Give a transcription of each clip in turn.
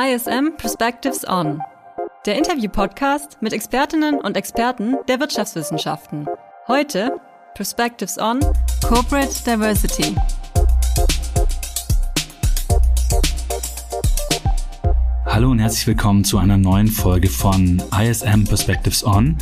ISM Perspectives On, der Interview-Podcast mit Expertinnen und Experten der Wirtschaftswissenschaften. Heute Perspectives On Corporate Diversity. Hallo und herzlich willkommen zu einer neuen Folge von ISM Perspectives On.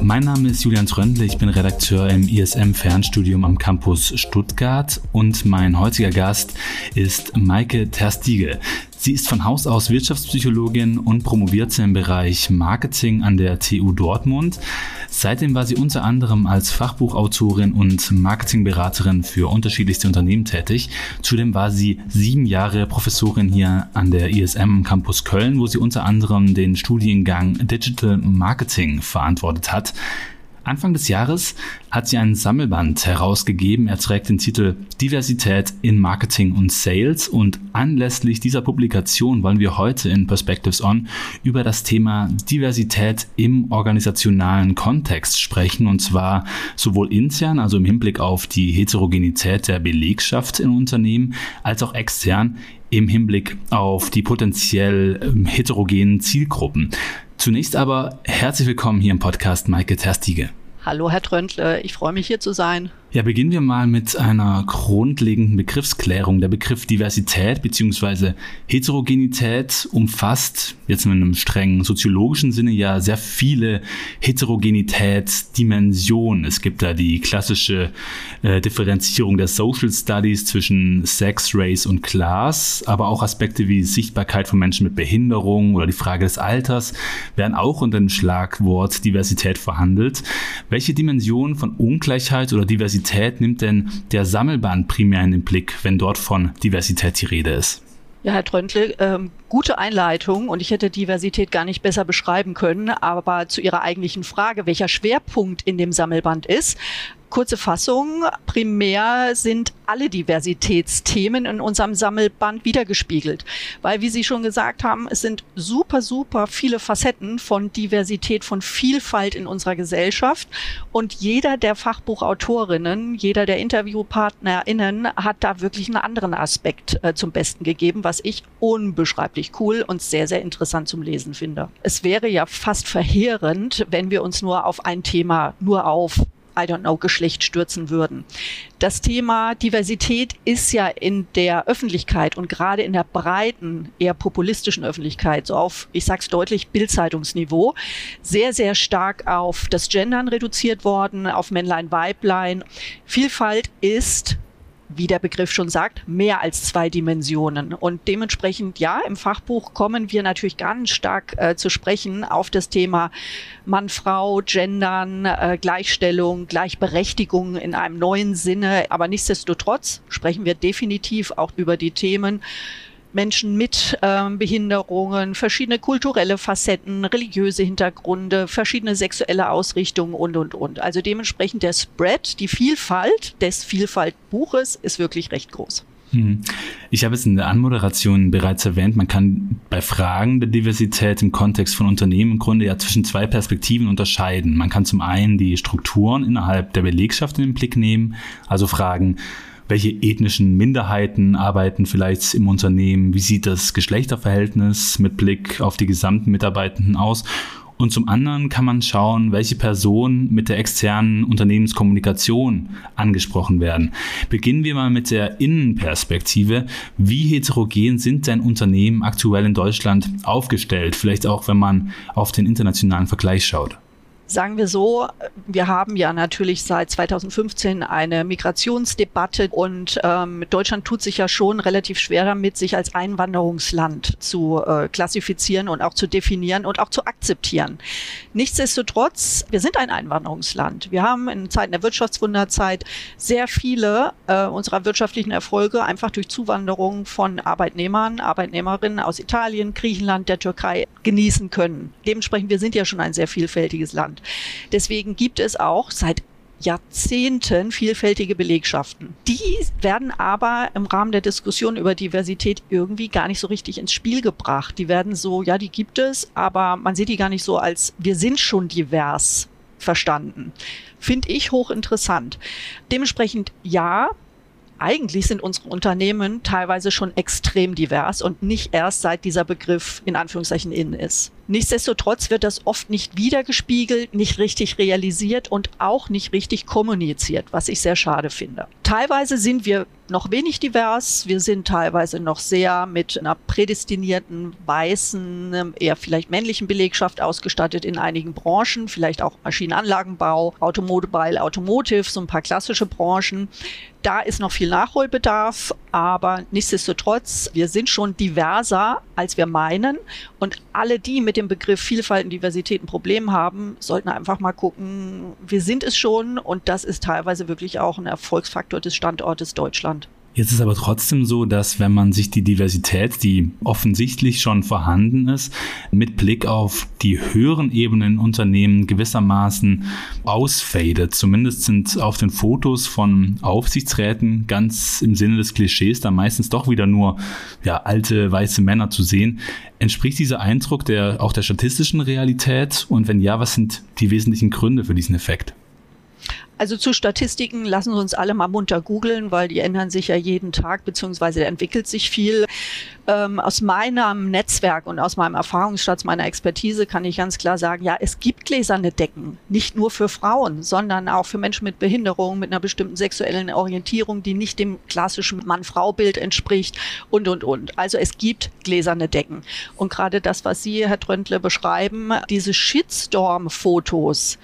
Mein Name ist Julian Tröndle, ich bin Redakteur im ISM Fernstudium am Campus Stuttgart und mein heutiger Gast ist Maike Terstiege. Sie ist von Haus aus Wirtschaftspsychologin und promovierte im Bereich Marketing an der TU Dortmund. Seitdem war sie unter anderem als Fachbuchautorin und Marketingberaterin für unterschiedlichste Unternehmen tätig. Zudem war sie sieben Jahre Professorin hier an der ISM Campus Köln, wo sie unter anderem den Studiengang Digital Marketing verantwortet hat. Anfang des Jahres hat sie einen Sammelband herausgegeben. Er trägt den Titel Diversität in Marketing und Sales und anlässlich dieser Publikation wollen wir heute in Perspectives On über das Thema Diversität im organisationalen Kontext sprechen und zwar sowohl intern, also im Hinblick auf die Heterogenität der Belegschaft in Unternehmen, als auch extern im Hinblick auf die potenziell ähm, heterogenen Zielgruppen. Zunächst aber herzlich willkommen hier im Podcast Maike Terstige. Hallo, Herr Tröndle, ich freue mich hier zu sein. Ja, beginnen wir mal mit einer grundlegenden Begriffsklärung. Der Begriff Diversität bzw. Heterogenität umfasst jetzt in einem strengen soziologischen Sinne ja sehr viele Heterogenitätsdimensionen. Es gibt da die klassische äh, Differenzierung der Social Studies zwischen Sex, Race und Class, aber auch Aspekte wie Sichtbarkeit von Menschen mit Behinderung oder die Frage des Alters werden auch unter dem Schlagwort Diversität verhandelt. Welche Dimensionen von Ungleichheit oder Diversität Diversität nimmt denn der Sammelband primär in den Blick, wenn dort von Diversität die Rede ist? Ja, Herr Tröntle, ähm, gute Einleitung und ich hätte Diversität gar nicht besser beschreiben können, aber zu Ihrer eigentlichen Frage, welcher Schwerpunkt in dem Sammelband ist, Kurze Fassung. Primär sind alle Diversitätsthemen in unserem Sammelband wiedergespiegelt. Weil, wie Sie schon gesagt haben, es sind super, super viele Facetten von Diversität, von Vielfalt in unserer Gesellschaft. Und jeder der Fachbuchautorinnen, jeder der InterviewpartnerInnen hat da wirklich einen anderen Aspekt äh, zum Besten gegeben, was ich unbeschreiblich cool und sehr, sehr interessant zum Lesen finde. Es wäre ja fast verheerend, wenn wir uns nur auf ein Thema, nur auf I don't know, Geschlecht stürzen würden. Das Thema Diversität ist ja in der Öffentlichkeit und gerade in der breiten, eher populistischen Öffentlichkeit, so auf, ich sag's deutlich, Bildzeitungsniveau, sehr, sehr stark auf das Gendern reduziert worden, auf Männlein, Weiblein. Vielfalt ist wie der Begriff schon sagt, mehr als zwei Dimensionen. Und dementsprechend, ja, im Fachbuch kommen wir natürlich ganz stark äh, zu sprechen auf das Thema Mann, Frau, Gendern, äh, Gleichstellung, Gleichberechtigung in einem neuen Sinne. Aber nichtsdestotrotz sprechen wir definitiv auch über die Themen, Menschen mit ähm, Behinderungen, verschiedene kulturelle Facetten, religiöse Hintergründe, verschiedene sexuelle Ausrichtungen und, und, und. Also dementsprechend der Spread, die Vielfalt des Vielfaltbuches ist wirklich recht groß. Hm. Ich habe es in der Anmoderation bereits erwähnt, man kann bei Fragen der Diversität im Kontext von Unternehmen im Grunde ja zwischen zwei Perspektiven unterscheiden. Man kann zum einen die Strukturen innerhalb der Belegschaft in den Blick nehmen, also fragen, welche ethnischen Minderheiten arbeiten vielleicht im Unternehmen, wie sieht das Geschlechterverhältnis mit Blick auf die gesamten Mitarbeitenden aus und zum anderen kann man schauen, welche Personen mit der externen Unternehmenskommunikation angesprochen werden. Beginnen wir mal mit der Innenperspektive. Wie heterogen sind denn Unternehmen aktuell in Deutschland aufgestellt? Vielleicht auch, wenn man auf den internationalen Vergleich schaut. Sagen wir so, wir haben ja natürlich seit 2015 eine Migrationsdebatte und ähm, Deutschland tut sich ja schon relativ schwer damit, sich als Einwanderungsland zu äh, klassifizieren und auch zu definieren und auch zu akzeptieren. Nichtsdestotrotz, wir sind ein Einwanderungsland. Wir haben in Zeiten der Wirtschaftswunderzeit sehr viele äh, unserer wirtschaftlichen Erfolge einfach durch Zuwanderung von Arbeitnehmern, Arbeitnehmerinnen aus Italien, Griechenland, der Türkei genießen können. Dementsprechend, wir sind ja schon ein sehr vielfältiges Land. Deswegen gibt es auch seit Jahrzehnten vielfältige Belegschaften. Die werden aber im Rahmen der Diskussion über Diversität irgendwie gar nicht so richtig ins Spiel gebracht. Die werden so, ja, die gibt es, aber man sieht die gar nicht so als wir sind schon divers verstanden. Finde ich hochinteressant. Dementsprechend ja, eigentlich sind unsere Unternehmen teilweise schon extrem divers und nicht erst seit dieser Begriff in Anführungszeichen in ist. Nichtsdestotrotz wird das oft nicht wiedergespiegelt, nicht richtig realisiert und auch nicht richtig kommuniziert, was ich sehr schade finde. Teilweise sind wir noch wenig divers. Wir sind teilweise noch sehr mit einer prädestinierten, weißen, eher vielleicht männlichen Belegschaft ausgestattet in einigen Branchen, vielleicht auch Maschinenanlagenbau, Automobile, Automotive, so ein paar klassische Branchen. Da ist noch viel Nachholbedarf, aber nichtsdestotrotz, wir sind schon diverser, als wir meinen. Und alle, die mit dem Begriff Vielfalt und Diversität ein Problem haben, sollten einfach mal gucken, wir sind es schon und das ist teilweise wirklich auch ein Erfolgsfaktor des Standortes Deutschland. Jetzt ist aber trotzdem so, dass wenn man sich die Diversität, die offensichtlich schon vorhanden ist, mit Blick auf die höheren Ebenen Unternehmen gewissermaßen ausfadet. Zumindest sind auf den Fotos von Aufsichtsräten ganz im Sinne des Klischees da meistens doch wieder nur ja, alte weiße Männer zu sehen. Entspricht dieser Eindruck der, auch der statistischen Realität? Und wenn ja, was sind die wesentlichen Gründe für diesen Effekt? Also zu Statistiken lassen Sie uns alle mal munter googeln, weil die ändern sich ja jeden Tag, beziehungsweise entwickelt sich viel. Ähm, aus meinem Netzwerk und aus meinem Erfahrungsschatz, meiner Expertise kann ich ganz klar sagen, ja, es gibt gläserne Decken, nicht nur für Frauen, sondern auch für Menschen mit Behinderung, mit einer bestimmten sexuellen Orientierung, die nicht dem klassischen Mann-Frau-Bild entspricht und, und, und. Also es gibt gläserne Decken. Und gerade das, was Sie, Herr Tröntle, beschreiben, diese Shitstorm-Fotos,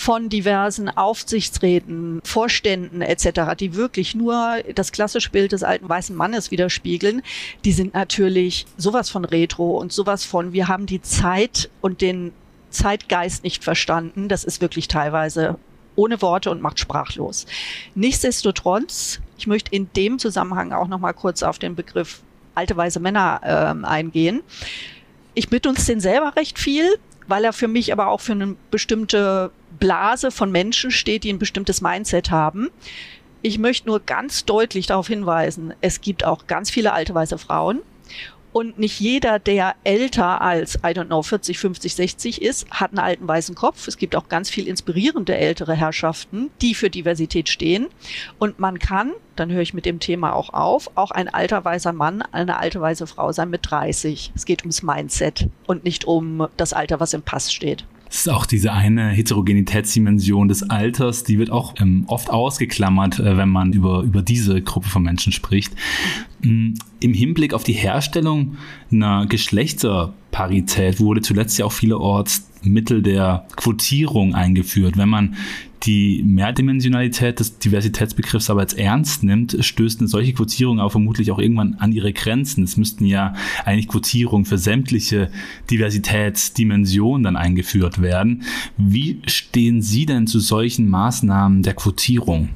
von diversen Aufsichtsräten, Vorständen etc., die wirklich nur das klassische Bild des alten weißen Mannes widerspiegeln, die sind natürlich sowas von retro und sowas von, wir haben die Zeit und den Zeitgeist nicht verstanden. Das ist wirklich teilweise ohne Worte und macht sprachlos. Nichtsdestotrotz, ich möchte in dem Zusammenhang auch noch mal kurz auf den Begriff alte weiße Männer äh, eingehen. Ich bitte uns den selber recht viel, weil er für mich aber auch für eine bestimmte Blase von Menschen steht, die ein bestimmtes Mindset haben. Ich möchte nur ganz deutlich darauf hinweisen, es gibt auch ganz viele alte weiße Frauen. Und nicht jeder, der älter als, I don't know, 40, 50, 60 ist, hat einen alten weißen Kopf. Es gibt auch ganz viel inspirierende ältere Herrschaften, die für Diversität stehen. Und man kann, dann höre ich mit dem Thema auch auf, auch ein alter weißer Mann, eine alte weiße Frau sein mit 30. Es geht ums Mindset und nicht um das Alter, was im Pass steht. Es ist auch diese eine Heterogenitätsdimension des Alters, die wird auch ähm, oft ausgeklammert, äh, wenn man über, über diese Gruppe von Menschen spricht. Mm, Im Hinblick auf die Herstellung einer Geschlechterparität wurde zuletzt ja auch vielerorts Mittel der Quotierung eingeführt. Wenn man die Mehrdimensionalität des Diversitätsbegriffs aber als ernst nimmt, stößt eine solche Quotierung auch vermutlich auch irgendwann an ihre Grenzen. Es müssten ja eigentlich Quotierungen für sämtliche Diversitätsdimensionen dann eingeführt werden. Wie stehen Sie denn zu solchen Maßnahmen der Quotierung?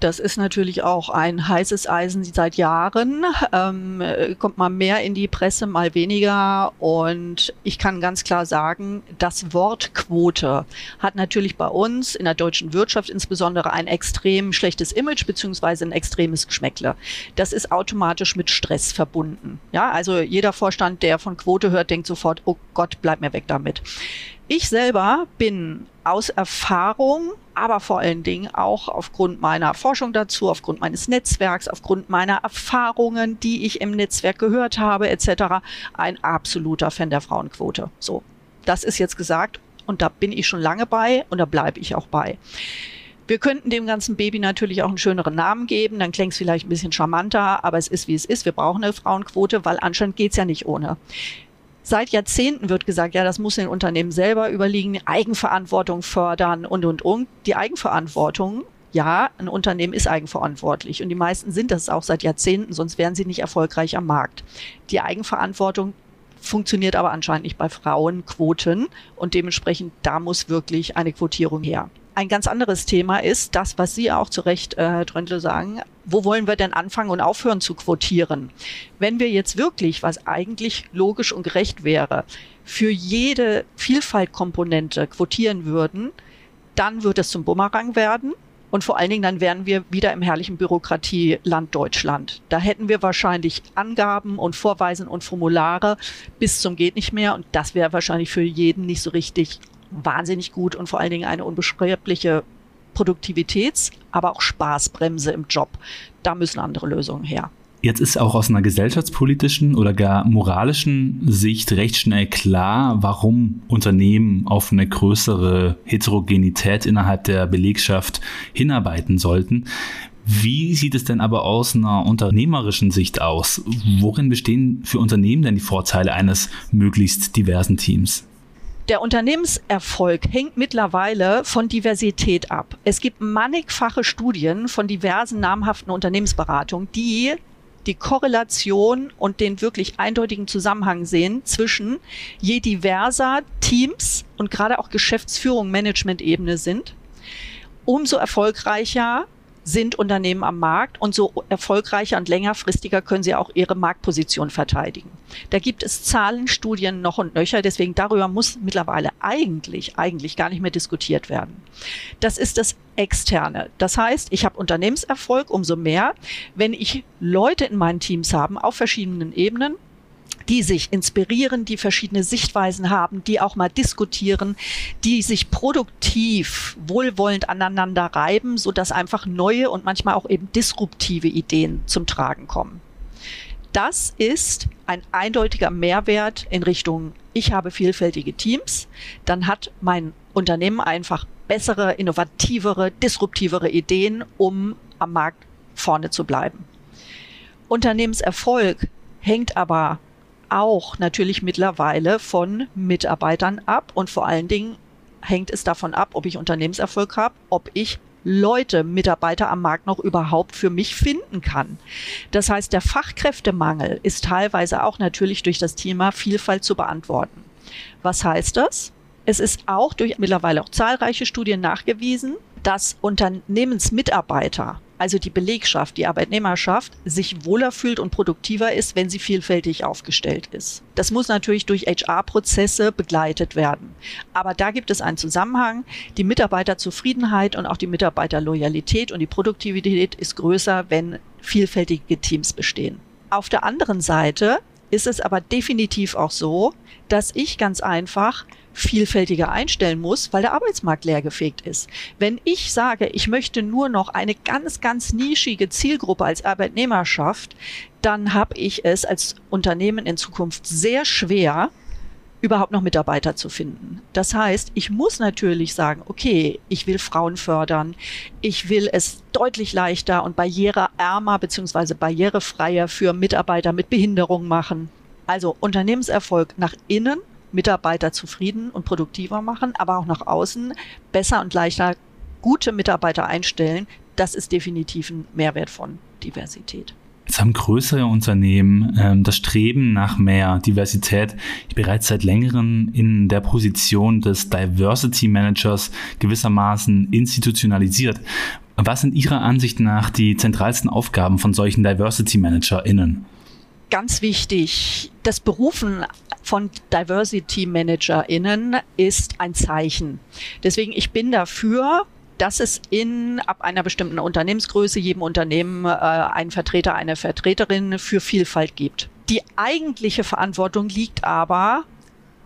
Das ist natürlich auch ein heißes Eisen seit Jahren. Ähm, kommt mal mehr in die Presse, mal weniger. Und ich kann ganz klar sagen, das Wort Quote hat natürlich bei uns in der deutschen Wirtschaft insbesondere ein extrem schlechtes Image beziehungsweise ein extremes Geschmäckle. Das ist automatisch mit Stress verbunden. Ja, also jeder Vorstand, der von Quote hört, denkt sofort, oh Gott, bleib mir weg damit. Ich selber bin aus Erfahrung, aber vor allen Dingen auch aufgrund meiner Forschung dazu, aufgrund meines Netzwerks, aufgrund meiner Erfahrungen, die ich im Netzwerk gehört habe, etc., ein absoluter Fan der Frauenquote. So, das ist jetzt gesagt und da bin ich schon lange bei und da bleibe ich auch bei. Wir könnten dem ganzen Baby natürlich auch einen schöneren Namen geben, dann klingt es vielleicht ein bisschen charmanter, aber es ist wie es ist. Wir brauchen eine Frauenquote, weil anscheinend geht's ja nicht ohne. Seit Jahrzehnten wird gesagt, ja, das muss den Unternehmen selber überliegen, Eigenverantwortung fördern und, und, und. Die Eigenverantwortung ja, ein Unternehmen ist eigenverantwortlich und die meisten sind das auch seit Jahrzehnten, sonst wären sie nicht erfolgreich am Markt. Die Eigenverantwortung funktioniert aber anscheinend nicht bei Frauenquoten und dementsprechend da muss wirklich eine Quotierung her. Ein ganz anderes Thema ist das, was Sie auch zu Recht, äh, Herr Tröntle, sagen. Wo wollen wir denn anfangen und aufhören zu quotieren? Wenn wir jetzt wirklich, was eigentlich logisch und gerecht wäre, für jede Vielfaltkomponente quotieren würden, dann wird es zum Bumerang werden. Und vor allen Dingen dann wären wir wieder im herrlichen Bürokratieland Deutschland. Da hätten wir wahrscheinlich Angaben und Vorweisen und Formulare bis zum geht nicht mehr. Und das wäre wahrscheinlich für jeden nicht so richtig wahnsinnig gut und vor allen Dingen eine unbeschreibliche Produktivitäts-, aber auch Spaßbremse im Job. Da müssen andere Lösungen her. Jetzt ist auch aus einer gesellschaftspolitischen oder gar moralischen Sicht recht schnell klar, warum Unternehmen auf eine größere Heterogenität innerhalb der Belegschaft hinarbeiten sollten. Wie sieht es denn aber aus einer unternehmerischen Sicht aus? Worin bestehen für Unternehmen denn die Vorteile eines möglichst diversen Teams? Der Unternehmenserfolg hängt mittlerweile von Diversität ab. Es gibt mannigfache Studien von diversen namhaften Unternehmensberatungen, die die Korrelation und den wirklich eindeutigen Zusammenhang sehen zwischen je diverser Teams und gerade auch Geschäftsführung, Management-Ebene sind, umso erfolgreicher sind Unternehmen am Markt und so erfolgreicher und längerfristiger können sie auch ihre Marktposition verteidigen. Da gibt es Zahlenstudien noch und nöcher, deswegen darüber muss mittlerweile eigentlich, eigentlich gar nicht mehr diskutiert werden. Das ist das Externe. Das heißt, ich habe Unternehmenserfolg umso mehr, wenn ich Leute in meinen Teams habe auf verschiedenen Ebenen, die sich inspirieren, die verschiedene Sichtweisen haben, die auch mal diskutieren, die sich produktiv, wohlwollend aneinander reiben, so dass einfach neue und manchmal auch eben disruptive Ideen zum Tragen kommen. Das ist ein eindeutiger Mehrwert in Richtung, ich habe vielfältige Teams, dann hat mein Unternehmen einfach bessere, innovativere, disruptivere Ideen, um am Markt vorne zu bleiben. Unternehmenserfolg hängt aber auch natürlich mittlerweile von Mitarbeitern ab und vor allen Dingen hängt es davon ab, ob ich Unternehmenserfolg habe, ob ich Leute, Mitarbeiter am Markt noch überhaupt für mich finden kann. Das heißt, der Fachkräftemangel ist teilweise auch natürlich durch das Thema Vielfalt zu beantworten. Was heißt das? Es ist auch durch mittlerweile auch zahlreiche Studien nachgewiesen, dass Unternehmensmitarbeiter also die Belegschaft, die Arbeitnehmerschaft, sich wohler fühlt und produktiver ist, wenn sie vielfältig aufgestellt ist. Das muss natürlich durch HR-Prozesse begleitet werden. Aber da gibt es einen Zusammenhang. Die Mitarbeiterzufriedenheit und auch die Mitarbeiterloyalität und die Produktivität ist größer, wenn vielfältige Teams bestehen. Auf der anderen Seite ist es aber definitiv auch so, dass ich ganz einfach vielfältiger einstellen muss, weil der Arbeitsmarkt leergefegt ist. Wenn ich sage, ich möchte nur noch eine ganz, ganz nischige Zielgruppe als Arbeitnehmerschaft, dann habe ich es als Unternehmen in Zukunft sehr schwer, überhaupt noch Mitarbeiter zu finden. Das heißt, ich muss natürlich sagen, okay, ich will Frauen fördern, ich will es deutlich leichter und barriereärmer beziehungsweise barrierefreier für Mitarbeiter mit Behinderung machen. Also Unternehmenserfolg nach innen Mitarbeiter zufrieden und produktiver machen, aber auch nach außen besser und leichter gute Mitarbeiter einstellen. Das ist definitiv ein Mehrwert von Diversität. Jetzt haben größere Unternehmen ähm, das Streben nach mehr Diversität bereits seit längerem in der Position des Diversity Managers gewissermaßen institutionalisiert. Was sind Ihrer Ansicht nach die zentralsten Aufgaben von solchen Diversity ManagerInnen? Ganz wichtig, das Berufen von Diversity ManagerInnen ist ein Zeichen. Deswegen, ich bin dafür, dass es in ab einer bestimmten Unternehmensgröße jedem Unternehmen äh, einen Vertreter, eine Vertreterin für Vielfalt gibt. Die eigentliche Verantwortung liegt aber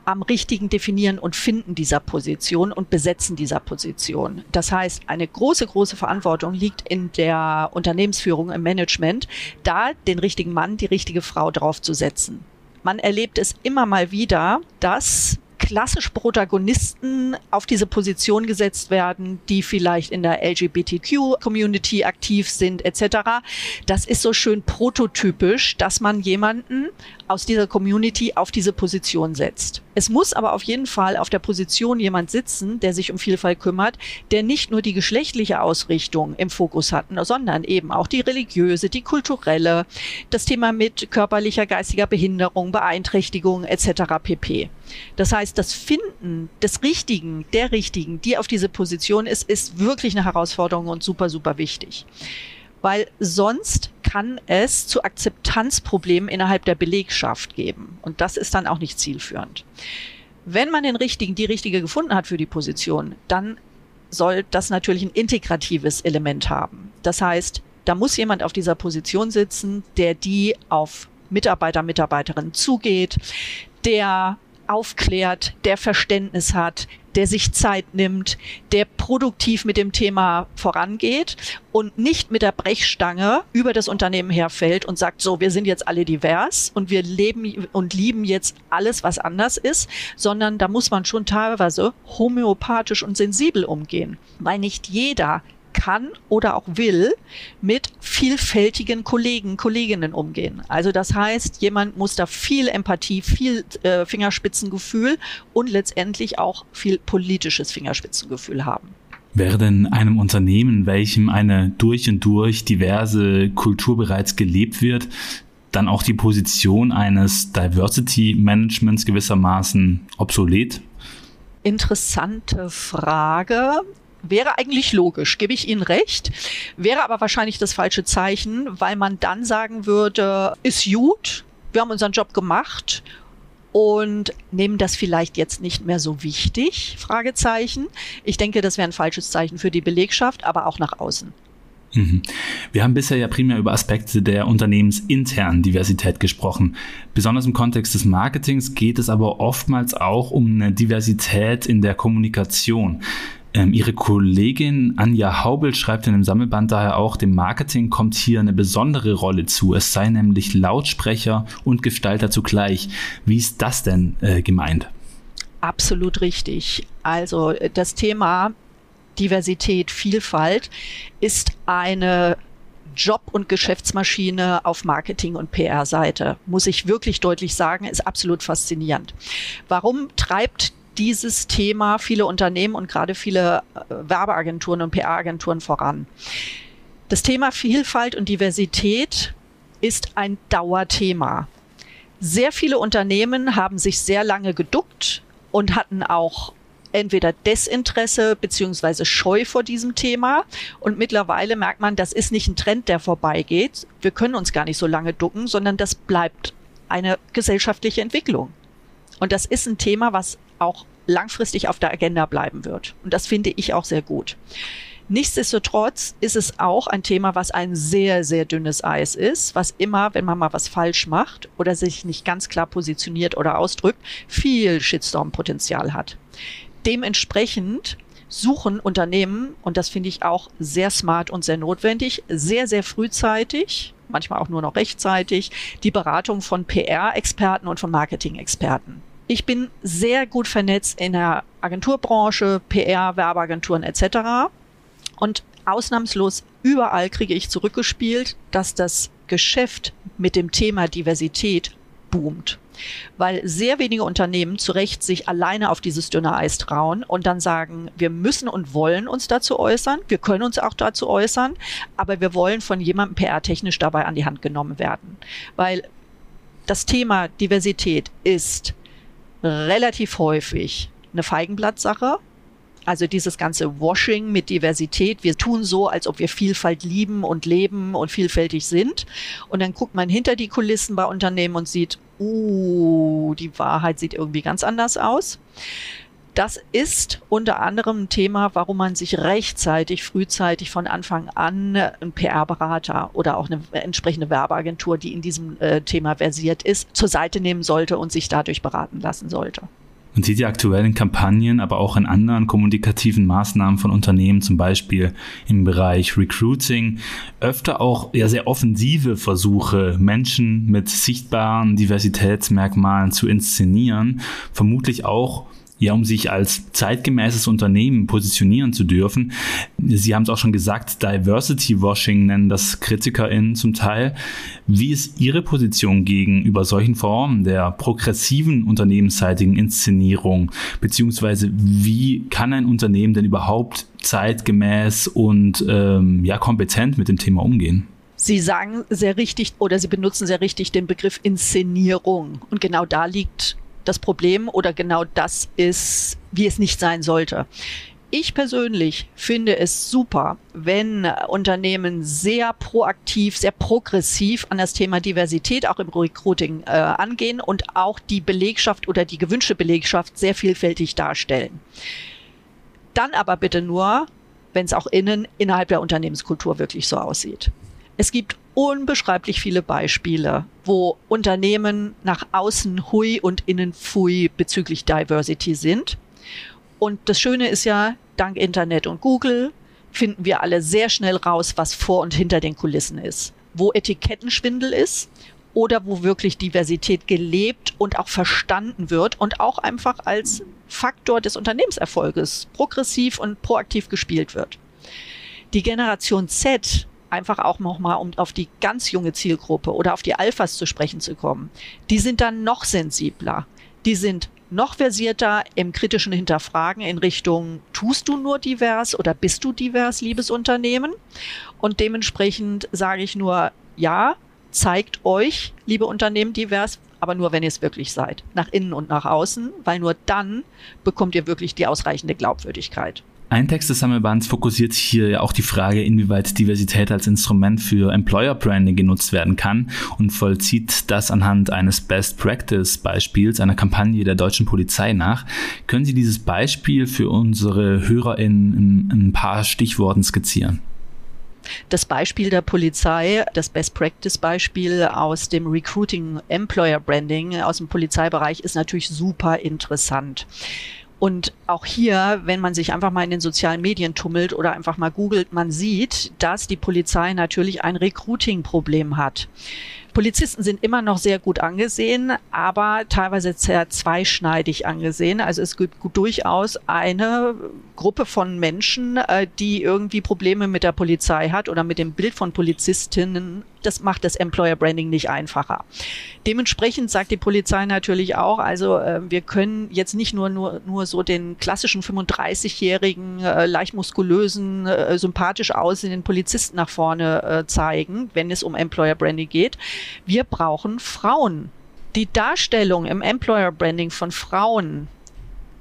am richtigen Definieren und Finden dieser Position und Besetzen dieser Position. Das heißt, eine große, große Verantwortung liegt in der Unternehmensführung, im Management, da den richtigen Mann, die richtige Frau draufzusetzen. Man erlebt es immer mal wieder, dass klassisch Protagonisten auf diese Position gesetzt werden, die vielleicht in der LGBTQ-Community aktiv sind etc. Das ist so schön prototypisch, dass man jemanden aus dieser Community auf diese Position setzt. Es muss aber auf jeden Fall auf der Position jemand sitzen, der sich um Vielfalt kümmert, der nicht nur die geschlechtliche Ausrichtung im Fokus hat, sondern eben auch die religiöse, die kulturelle, das Thema mit körperlicher, geistiger Behinderung, Beeinträchtigung etc. pp. Das heißt, das Finden des Richtigen, der Richtigen, die auf diese Position ist, ist wirklich eine Herausforderung und super, super wichtig weil sonst kann es zu Akzeptanzproblemen innerhalb der Belegschaft geben. Und das ist dann auch nicht zielführend. Wenn man den richtigen, die richtige gefunden hat für die Position, dann soll das natürlich ein integratives Element haben. Das heißt, da muss jemand auf dieser Position sitzen, der die auf Mitarbeiter, Mitarbeiterinnen zugeht, der aufklärt, der Verständnis hat, der sich Zeit nimmt, der produktiv mit dem Thema vorangeht und nicht mit der Brechstange über das Unternehmen herfällt und sagt, so, wir sind jetzt alle divers und wir leben und lieben jetzt alles, was anders ist, sondern da muss man schon teilweise homöopathisch und sensibel umgehen, weil nicht jeder kann oder auch will mit vielfältigen Kollegen, Kolleginnen umgehen. Also das heißt, jemand muss da viel Empathie, viel äh, Fingerspitzengefühl und letztendlich auch viel politisches Fingerspitzengefühl haben. Wäre denn einem Unternehmen, welchem eine durch und durch diverse Kultur bereits gelebt wird, dann auch die Position eines Diversity Managements gewissermaßen obsolet? Interessante Frage. Wäre eigentlich logisch, gebe ich Ihnen recht, wäre aber wahrscheinlich das falsche Zeichen, weil man dann sagen würde, ist gut, wir haben unseren Job gemacht und nehmen das vielleicht jetzt nicht mehr so wichtig? Fragezeichen. Ich denke, das wäre ein falsches Zeichen für die Belegschaft, aber auch nach außen. Mhm. Wir haben bisher ja primär über Aspekte der unternehmensinternen Diversität gesprochen. Besonders im Kontext des Marketings geht es aber oftmals auch um eine Diversität in der Kommunikation. Ähm, ihre Kollegin Anja Haubel schreibt in dem Sammelband daher auch, dem Marketing kommt hier eine besondere Rolle zu. Es sei nämlich Lautsprecher und Gestalter zugleich. Wie ist das denn äh, gemeint? Absolut richtig. Also äh, das Thema Diversität, Vielfalt ist eine Job- und Geschäftsmaschine auf Marketing- und PR-Seite, muss ich wirklich deutlich sagen, ist absolut faszinierend. Warum treibt dieses Thema viele Unternehmen und gerade viele äh, Werbeagenturen und PR-Agenturen voran. Das Thema Vielfalt und Diversität ist ein Dauerthema. Sehr viele Unternehmen haben sich sehr lange geduckt und hatten auch entweder Desinteresse beziehungsweise Scheu vor diesem Thema. Und mittlerweile merkt man, das ist nicht ein Trend, der vorbeigeht. Wir können uns gar nicht so lange ducken, sondern das bleibt eine gesellschaftliche Entwicklung. Und das ist ein Thema, was auch langfristig auf der Agenda bleiben wird. Und das finde ich auch sehr gut. Nichtsdestotrotz ist es auch ein Thema, was ein sehr, sehr dünnes Eis ist, was immer, wenn man mal was falsch macht oder sich nicht ganz klar positioniert oder ausdrückt, viel Shitstorm-Potenzial hat. Dementsprechend suchen Unternehmen, und das finde ich auch sehr smart und sehr notwendig, sehr, sehr frühzeitig, manchmal auch nur noch rechtzeitig, die Beratung von PR-Experten und von Marketing-Experten. Ich bin sehr gut vernetzt in der Agenturbranche, PR, Werbeagenturen etc. Und ausnahmslos überall kriege ich zurückgespielt, dass das Geschäft mit dem Thema Diversität boomt. Weil sehr wenige Unternehmen zu Recht sich alleine auf dieses dünne Eis trauen und dann sagen, wir müssen und wollen uns dazu äußern, wir können uns auch dazu äußern, aber wir wollen von jemandem PR-technisch dabei an die Hand genommen werden. Weil das Thema Diversität ist relativ häufig eine Feigenblattsache. Also dieses ganze Washing mit Diversität. Wir tun so, als ob wir Vielfalt lieben und leben und vielfältig sind. Und dann guckt man hinter die Kulissen bei Unternehmen und sieht, uh, die Wahrheit sieht irgendwie ganz anders aus. Das ist unter anderem ein Thema, warum man sich rechtzeitig, frühzeitig von Anfang an ein PR-Berater oder auch eine entsprechende Werbeagentur, die in diesem äh, Thema versiert ist, zur Seite nehmen sollte und sich dadurch beraten lassen sollte. Man sieht ja aktuell in Kampagnen, aber auch in anderen kommunikativen Maßnahmen von Unternehmen, zum Beispiel im Bereich Recruiting, öfter auch ja sehr offensive Versuche, Menschen mit sichtbaren Diversitätsmerkmalen zu inszenieren, vermutlich auch ja, um sich als zeitgemäßes Unternehmen positionieren zu dürfen. Sie haben es auch schon gesagt, Diversity Washing nennen das KritikerInnen zum Teil. Wie ist Ihre Position gegenüber solchen Formen der progressiven unternehmensseitigen Inszenierung? Beziehungsweise wie kann ein Unternehmen denn überhaupt zeitgemäß und ähm, ja, kompetent mit dem Thema umgehen? Sie sagen sehr richtig oder Sie benutzen sehr richtig den Begriff Inszenierung. Und genau da liegt das Problem oder genau das ist, wie es nicht sein sollte. Ich persönlich finde es super, wenn Unternehmen sehr proaktiv, sehr progressiv an das Thema Diversität auch im Recruiting äh, angehen und auch die Belegschaft oder die gewünschte Belegschaft sehr vielfältig darstellen. Dann aber bitte nur, wenn es auch innen innerhalb der Unternehmenskultur wirklich so aussieht. Es gibt unbeschreiblich viele Beispiele, wo Unternehmen nach außen hui und innen fui bezüglich Diversity sind. Und das Schöne ist ja, dank Internet und Google finden wir alle sehr schnell raus, was vor und hinter den Kulissen ist. Wo Etikettenschwindel ist oder wo wirklich Diversität gelebt und auch verstanden wird und auch einfach als Faktor des Unternehmenserfolges progressiv und proaktiv gespielt wird. Die Generation Z einfach auch nochmal, um auf die ganz junge Zielgruppe oder auf die Alphas zu sprechen zu kommen, die sind dann noch sensibler. Die sind noch versierter im kritischen Hinterfragen in Richtung, tust du nur divers oder bist du divers, liebes Unternehmen? Und dementsprechend sage ich nur, ja, zeigt euch, liebe Unternehmen, divers, aber nur, wenn ihr es wirklich seid. Nach innen und nach außen, weil nur dann bekommt ihr wirklich die ausreichende Glaubwürdigkeit. Ein Text des Sammelbands fokussiert hier ja auch die Frage, inwieweit Diversität als Instrument für Employer Branding genutzt werden kann und vollzieht das anhand eines Best Practice Beispiels einer Kampagne der deutschen Polizei nach. Können Sie dieses Beispiel für unsere HörerInnen in ein paar Stichworten skizzieren? Das Beispiel der Polizei, das Best Practice Beispiel aus dem Recruiting Employer Branding aus dem Polizeibereich ist natürlich super interessant. Und auch hier, wenn man sich einfach mal in den sozialen Medien tummelt oder einfach mal googelt, man sieht, dass die Polizei natürlich ein Recruiting-Problem hat. Polizisten sind immer noch sehr gut angesehen, aber teilweise sehr zweischneidig angesehen. Also es gibt durchaus eine Gruppe von Menschen, äh, die irgendwie Probleme mit der Polizei hat oder mit dem Bild von Polizistinnen. Das macht das Employer Branding nicht einfacher. Dementsprechend sagt die Polizei natürlich auch, also äh, wir können jetzt nicht nur, nur, nur so den klassischen 35-jährigen, äh, leicht muskulösen, sympathisch aussehenden Polizisten nach vorne zeigen, wenn es um Employer Branding geht, wir brauchen Frauen. Die Darstellung im Employer Branding von Frauen,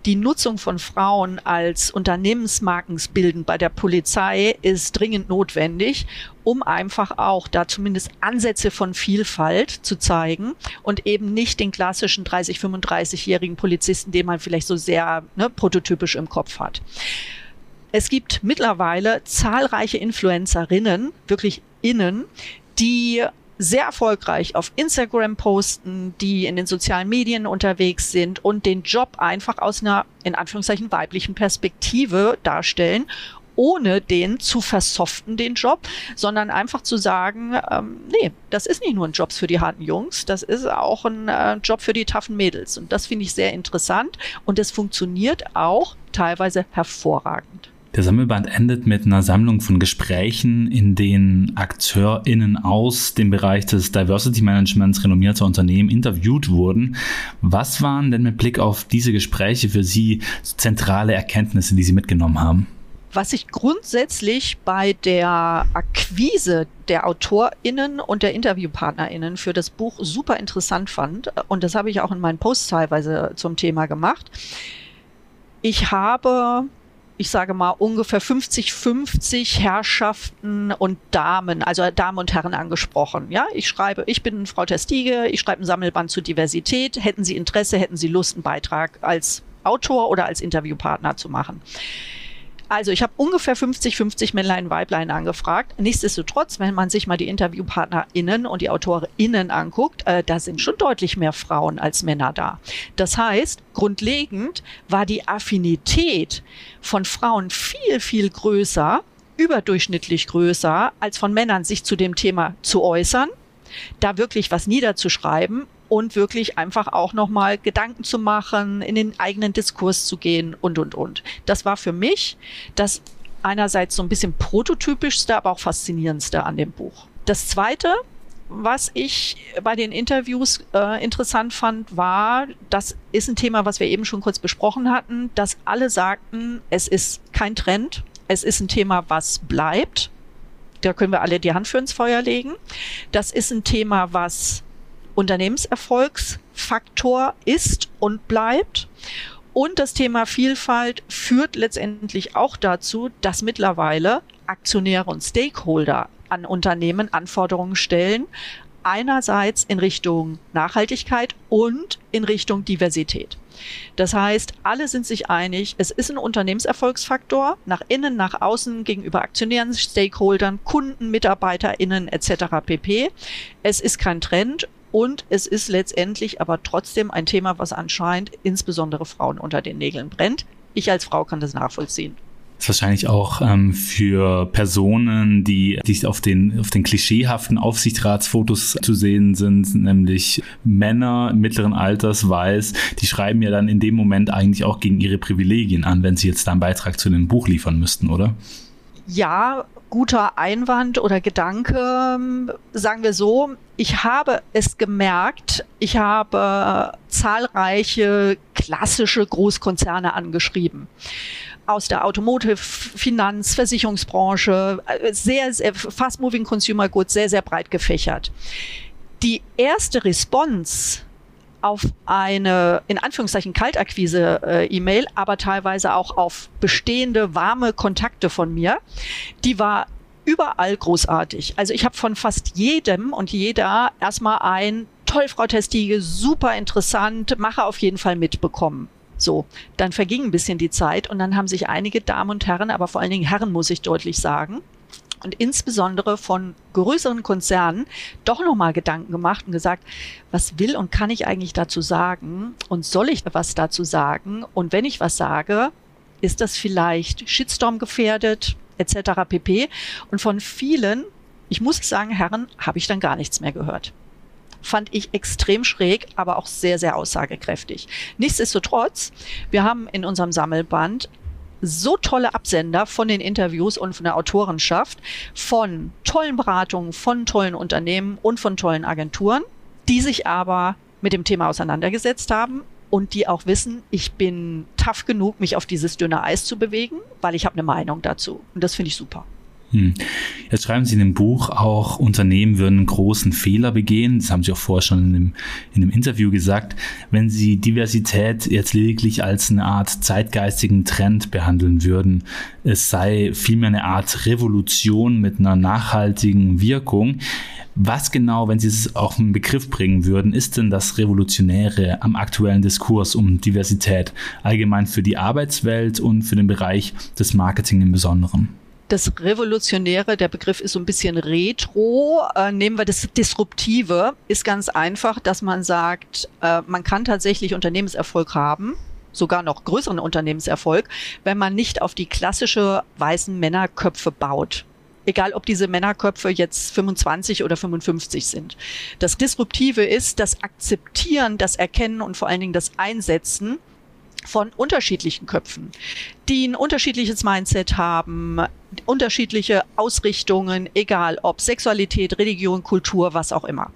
die Nutzung von Frauen als Unternehmensmarkensbildend bei der Polizei ist dringend notwendig, um einfach auch da zumindest Ansätze von Vielfalt zu zeigen und eben nicht den klassischen 30, 35-jährigen Polizisten, den man vielleicht so sehr ne, prototypisch im Kopf hat. Es gibt mittlerweile zahlreiche Influencerinnen, wirklich innen, die sehr erfolgreich auf Instagram posten, die in den sozialen Medien unterwegs sind und den Job einfach aus einer, in Anführungszeichen, weiblichen Perspektive darstellen ohne den zu versoften, den Job, sondern einfach zu sagen, ähm, nee, das ist nicht nur ein Job für die harten Jungs, das ist auch ein äh, Job für die taffen Mädels. Und das finde ich sehr interessant und es funktioniert auch teilweise hervorragend. Der Sammelband endet mit einer Sammlung von Gesprächen, in denen AkteurInnen aus dem Bereich des Diversity Managements renommierter Unternehmen interviewt wurden. Was waren denn mit Blick auf diese Gespräche für Sie zentrale Erkenntnisse, die Sie mitgenommen haben? Was ich grundsätzlich bei der Akquise der AutorInnen und der InterviewpartnerInnen für das Buch super interessant fand, und das habe ich auch in meinen Posts teilweise zum Thema gemacht. Ich habe ich sage mal, ungefähr 50-50 Herrschaften und Damen, also Damen und Herren angesprochen. Ja, ich schreibe, ich bin Frau Testige, ich schreibe ein Sammelband zur Diversität. Hätten Sie Interesse, hätten Sie Lust, einen Beitrag als Autor oder als Interviewpartner zu machen? Also ich habe ungefähr 50-50 Männlein, Weiblein angefragt. Nichtsdestotrotz, wenn man sich mal die InterviewpartnerInnen und die AutorInnen anguckt, äh, da sind schon deutlich mehr Frauen als Männer da. Das heißt, grundlegend war die Affinität von Frauen viel, viel größer, überdurchschnittlich größer, als von Männern sich zu dem Thema zu äußern da wirklich was niederzuschreiben und wirklich einfach auch nochmal Gedanken zu machen, in den eigenen Diskurs zu gehen und, und, und. Das war für mich das einerseits so ein bisschen prototypischste, aber auch faszinierendste an dem Buch. Das zweite, was ich bei den Interviews äh, interessant fand, war, das ist ein Thema, was wir eben schon kurz besprochen hatten, dass alle sagten, es ist kein Trend, es ist ein Thema, was bleibt. Da können wir alle die Hand für ins Feuer legen. Das ist ein Thema, was Unternehmenserfolgsfaktor ist und bleibt. Und das Thema Vielfalt führt letztendlich auch dazu, dass mittlerweile Aktionäre und Stakeholder an Unternehmen Anforderungen stellen einerseits in Richtung Nachhaltigkeit und in Richtung Diversität. Das heißt, alle sind sich einig, es ist ein Unternehmenserfolgsfaktor, nach innen, nach außen, gegenüber Aktionären, Stakeholdern, Kunden, MitarbeiterInnen etc. pp. Es ist kein Trend und es ist letztendlich aber trotzdem ein Thema, was anscheinend insbesondere Frauen unter den Nägeln brennt. Ich als Frau kann das nachvollziehen ist wahrscheinlich auch ähm, für Personen, die, die auf den, auf den klischeehaften Aufsichtsratsfotos zu sehen sind, nämlich Männer mittleren Alters, weiß, die schreiben ja dann in dem Moment eigentlich auch gegen ihre Privilegien an, wenn sie jetzt da einen Beitrag zu dem Buch liefern müssten, oder? Ja, guter Einwand oder Gedanke, sagen wir so. Ich habe es gemerkt, ich habe zahlreiche klassische Großkonzerne angeschrieben aus der Automotive, Finanz, Versicherungsbranche, sehr, sehr Fast Moving Consumer Goods, sehr, sehr breit gefächert. Die erste Response auf eine, in Anführungszeichen, Kaltakquise-E-Mail, aber teilweise auch auf bestehende, warme Kontakte von mir, die war überall großartig. Also ich habe von fast jedem und jeder erstmal ein, toll, Frau Testige, super interessant, mache auf jeden Fall mitbekommen. So, dann verging ein bisschen die Zeit und dann haben sich einige Damen und Herren, aber vor allen Dingen Herren, muss ich deutlich sagen, und insbesondere von größeren Konzernen doch nochmal Gedanken gemacht und gesagt, was will und kann ich eigentlich dazu sagen und soll ich was dazu sagen und wenn ich was sage, ist das vielleicht Shitstorm gefährdet etc. pp. Und von vielen, ich muss sagen, Herren, habe ich dann gar nichts mehr gehört fand ich extrem schräg, aber auch sehr, sehr aussagekräftig. Nichtsdestotrotz, wir haben in unserem Sammelband so tolle Absender von den Interviews und von der Autorenschaft, von tollen Beratungen, von tollen Unternehmen und von tollen Agenturen, die sich aber mit dem Thema auseinandergesetzt haben und die auch wissen, ich bin tough genug, mich auf dieses dünne Eis zu bewegen, weil ich habe eine Meinung dazu. Und das finde ich super. Hm. Jetzt schreiben Sie in dem Buch auch, Unternehmen würden großen Fehler begehen. Das haben Sie auch vorher schon in dem, in dem Interview gesagt. Wenn Sie Diversität jetzt lediglich als eine Art zeitgeistigen Trend behandeln würden, es sei vielmehr eine Art Revolution mit einer nachhaltigen Wirkung. Was genau, wenn Sie es auf einen Begriff bringen würden, ist denn das Revolutionäre am aktuellen Diskurs um Diversität allgemein für die Arbeitswelt und für den Bereich des Marketing im Besonderen? Das Revolutionäre, der Begriff ist so ein bisschen retro. Äh, nehmen wir das Disruptive, ist ganz einfach, dass man sagt, äh, man kann tatsächlich Unternehmenserfolg haben, sogar noch größeren Unternehmenserfolg, wenn man nicht auf die klassische weißen Männerköpfe baut. Egal, ob diese Männerköpfe jetzt 25 oder 55 sind. Das Disruptive ist das Akzeptieren, das Erkennen und vor allen Dingen das Einsetzen von unterschiedlichen Köpfen, die ein unterschiedliches Mindset haben, unterschiedliche Ausrichtungen, egal ob Sexualität, Religion, Kultur, was auch immer.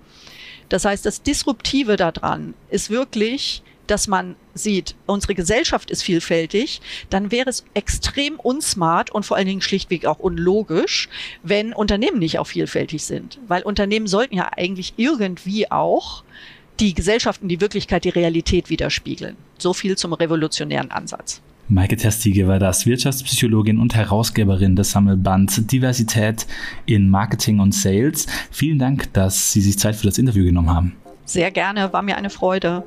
Das heißt, das Disruptive daran ist wirklich, dass man sieht, unsere Gesellschaft ist vielfältig, dann wäre es extrem unsmart und vor allen Dingen schlichtweg auch unlogisch, wenn Unternehmen nicht auch vielfältig sind. Weil Unternehmen sollten ja eigentlich irgendwie auch die Gesellschaft und die Wirklichkeit, die Realität widerspiegeln. So viel zum revolutionären Ansatz. Maike Testige war das Wirtschaftspsychologin und Herausgeberin des Sammelbands Diversität in Marketing und Sales. Vielen Dank, dass Sie sich Zeit für das Interview genommen haben. Sehr gerne, war mir eine Freude.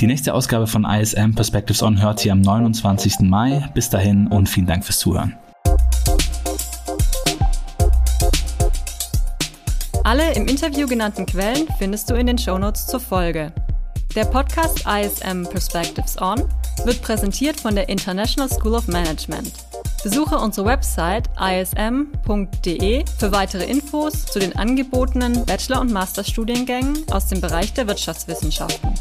Die nächste Ausgabe von ISM Perspectives On hört ihr am 29. Mai. Bis dahin und vielen Dank fürs Zuhören. Alle im Interview genannten Quellen findest du in den Shownotes zur Folge. Der Podcast ISM Perspectives On wird präsentiert von der International School of Management. Besuche unsere Website ism.de für weitere Infos zu den angebotenen Bachelor- und Masterstudiengängen aus dem Bereich der Wirtschaftswissenschaften.